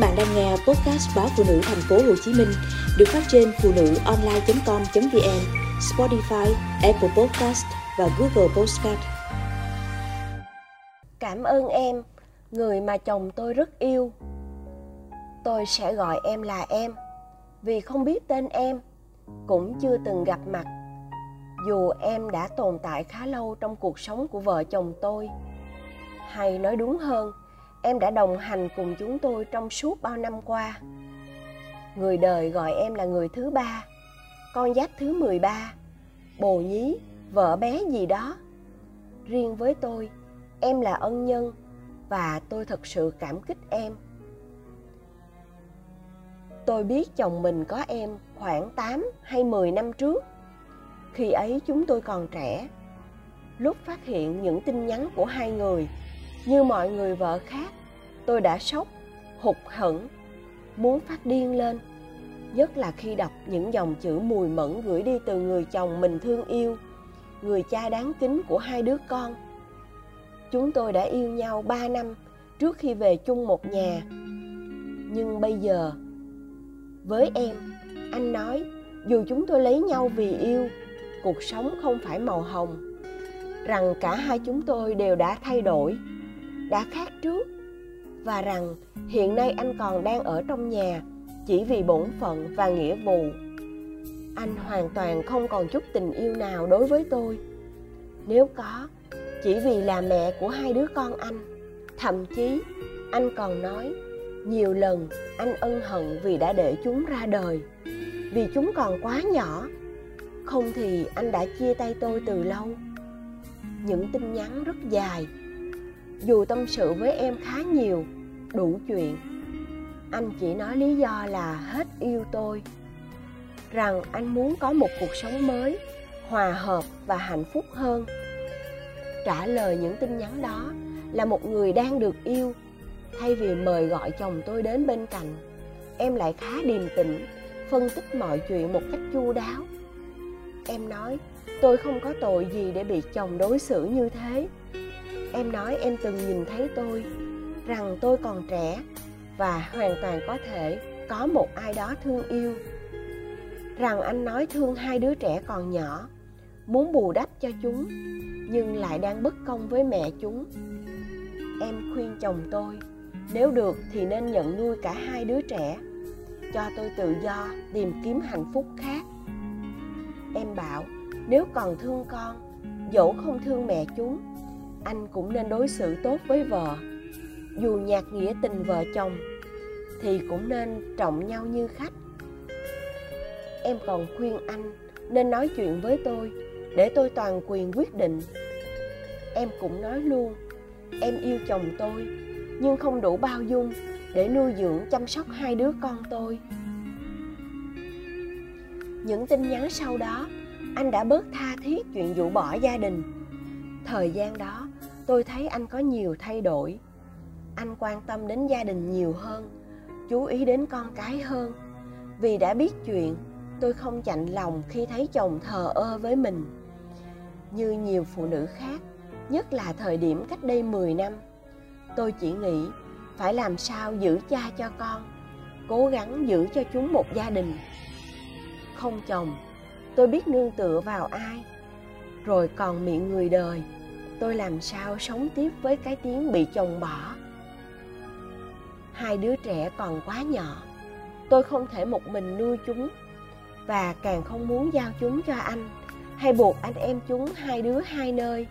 bạn đang nghe podcast báo phụ nữ thành phố Hồ Chí Minh được phát trên phụ nữ online.com.vn, Spotify, Apple Podcast và Google Podcast. Cảm ơn em, người mà chồng tôi rất yêu. Tôi sẽ gọi em là em, vì không biết tên em, cũng chưa từng gặp mặt. Dù em đã tồn tại khá lâu trong cuộc sống của vợ chồng tôi, hay nói đúng hơn, em đã đồng hành cùng chúng tôi trong suốt bao năm qua. Người đời gọi em là người thứ ba, con giáp thứ 13, bồ nhí, vợ bé gì đó. Riêng với tôi, em là ân nhân và tôi thật sự cảm kích em. Tôi biết chồng mình có em khoảng 8 hay 10 năm trước. Khi ấy chúng tôi còn trẻ. Lúc phát hiện những tin nhắn của hai người, như mọi người vợ khác, tôi đã sốc, hụt hẫng, muốn phát điên lên. Nhất là khi đọc những dòng chữ mùi mẫn gửi đi từ người chồng mình thương yêu, người cha đáng kính của hai đứa con. Chúng tôi đã yêu nhau ba năm trước khi về chung một nhà. Nhưng bây giờ, với em, anh nói dù chúng tôi lấy nhau vì yêu, cuộc sống không phải màu hồng. Rằng cả hai chúng tôi đều đã thay đổi, đã khác trước. Và rằng, hiện nay anh còn đang ở trong nhà, chỉ vì bổn phận và nghĩa vụ. Anh hoàn toàn không còn chút tình yêu nào đối với tôi. Nếu có, chỉ vì là mẹ của hai đứa con anh. Thậm chí, anh còn nói, nhiều lần anh ân hận vì đã để chúng ra đời. Vì chúng còn quá nhỏ, không thì anh đã chia tay tôi từ lâu. Những tin nhắn rất dài dù tâm sự với em khá nhiều, đủ chuyện. Anh chỉ nói lý do là hết yêu tôi. Rằng anh muốn có một cuộc sống mới, hòa hợp và hạnh phúc hơn. Trả lời những tin nhắn đó là một người đang được yêu, thay vì mời gọi chồng tôi đến bên cạnh. Em lại khá điềm tĩnh, phân tích mọi chuyện một cách chu đáo. Em nói, tôi không có tội gì để bị chồng đối xử như thế em nói em từng nhìn thấy tôi, rằng tôi còn trẻ và hoàn toàn có thể có một ai đó thương yêu. Rằng anh nói thương hai đứa trẻ còn nhỏ, muốn bù đắp cho chúng, nhưng lại đang bất công với mẹ chúng. Em khuyên chồng tôi, nếu được thì nên nhận nuôi cả hai đứa trẻ, cho tôi tự do tìm kiếm hạnh phúc khác. Em bảo, nếu còn thương con, dẫu không thương mẹ chúng anh cũng nên đối xử tốt với vợ. Dù nhạt nghĩa tình vợ chồng, thì cũng nên trọng nhau như khách. Em còn khuyên anh nên nói chuyện với tôi để tôi toàn quyền quyết định. Em cũng nói luôn, em yêu chồng tôi, nhưng không đủ bao dung để nuôi dưỡng chăm sóc hai đứa con tôi. Những tin nhắn sau đó, anh đã bớt tha thiết chuyện dụ bỏ gia đình thời gian đó, tôi thấy anh có nhiều thay đổi. Anh quan tâm đến gia đình nhiều hơn, chú ý đến con cái hơn. Vì đã biết chuyện, tôi không chạnh lòng khi thấy chồng thờ ơ với mình. Như nhiều phụ nữ khác, nhất là thời điểm cách đây 10 năm, tôi chỉ nghĩ phải làm sao giữ cha cho con, cố gắng giữ cho chúng một gia đình. Không chồng, tôi biết nương tựa vào ai rồi còn miệng người đời. Tôi làm sao sống tiếp với cái tiếng bị chồng bỏ? Hai đứa trẻ còn quá nhỏ. Tôi không thể một mình nuôi chúng. Và càng không muốn giao chúng cho anh, hay buộc anh em chúng hai đứa hai nơi.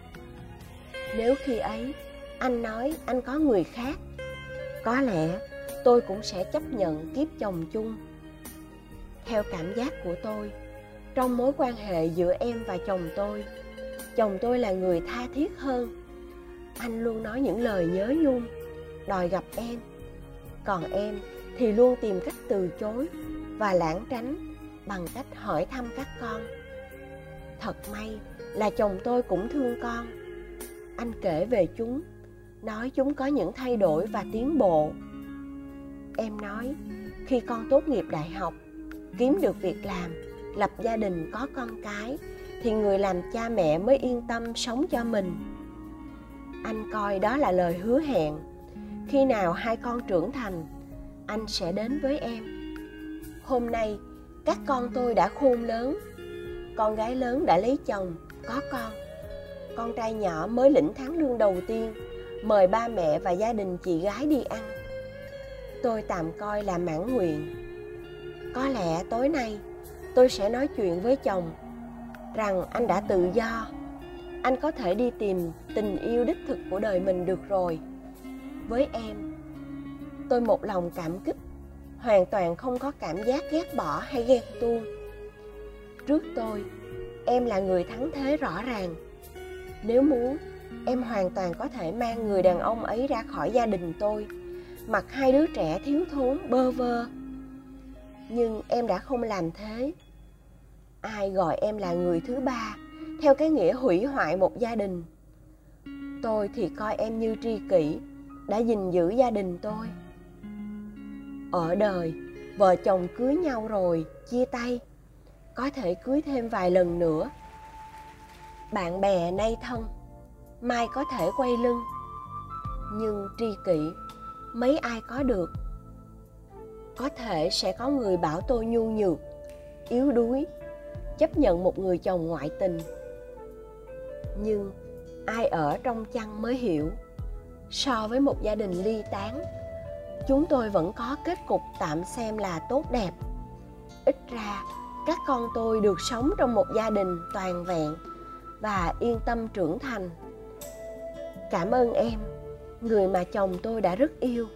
Nếu khi ấy, anh nói anh có người khác, có lẽ tôi cũng sẽ chấp nhận kiếp chồng chung. Theo cảm giác của tôi, trong mối quan hệ giữa em và chồng tôi chồng tôi là người tha thiết hơn. Anh luôn nói những lời nhớ nhung, đòi gặp em. Còn em thì luôn tìm cách từ chối và lãng tránh bằng cách hỏi thăm các con. Thật may là chồng tôi cũng thương con. Anh kể về chúng, nói chúng có những thay đổi và tiến bộ. Em nói, khi con tốt nghiệp đại học, kiếm được việc làm, lập gia đình có con cái thì người làm cha mẹ mới yên tâm sống cho mình. Anh coi đó là lời hứa hẹn. Khi nào hai con trưởng thành, anh sẽ đến với em. Hôm nay, các con tôi đã khôn lớn. Con gái lớn đã lấy chồng, có con. Con trai nhỏ mới lĩnh tháng lương đầu tiên, mời ba mẹ và gia đình chị gái đi ăn. Tôi tạm coi là mãn nguyện. Có lẽ tối nay, tôi sẽ nói chuyện với chồng rằng anh đã tự do. Anh có thể đi tìm tình yêu đích thực của đời mình được rồi. Với em, tôi một lòng cảm kích, hoàn toàn không có cảm giác ghét bỏ hay ghen tuông. Trước tôi, em là người thắng thế rõ ràng. Nếu muốn, em hoàn toàn có thể mang người đàn ông ấy ra khỏi gia đình tôi, mặc hai đứa trẻ thiếu thốn bơ vơ. Nhưng em đã không làm thế ai gọi em là người thứ ba, theo cái nghĩa hủy hoại một gia đình. Tôi thì coi em như tri kỷ, đã gìn giữ gia đình tôi. Ở đời, vợ chồng cưới nhau rồi, chia tay. Có thể cưới thêm vài lần nữa. Bạn bè nay thân, mai có thể quay lưng. Nhưng tri kỷ, mấy ai có được? Có thể sẽ có người bảo tôi nhu nhược, yếu đuối chấp nhận một người chồng ngoại tình. Nhưng ai ở trong chăn mới hiểu, so với một gia đình ly tán, chúng tôi vẫn có kết cục tạm xem là tốt đẹp. Ít ra, các con tôi được sống trong một gia đình toàn vẹn và yên tâm trưởng thành. Cảm ơn em, người mà chồng tôi đã rất yêu.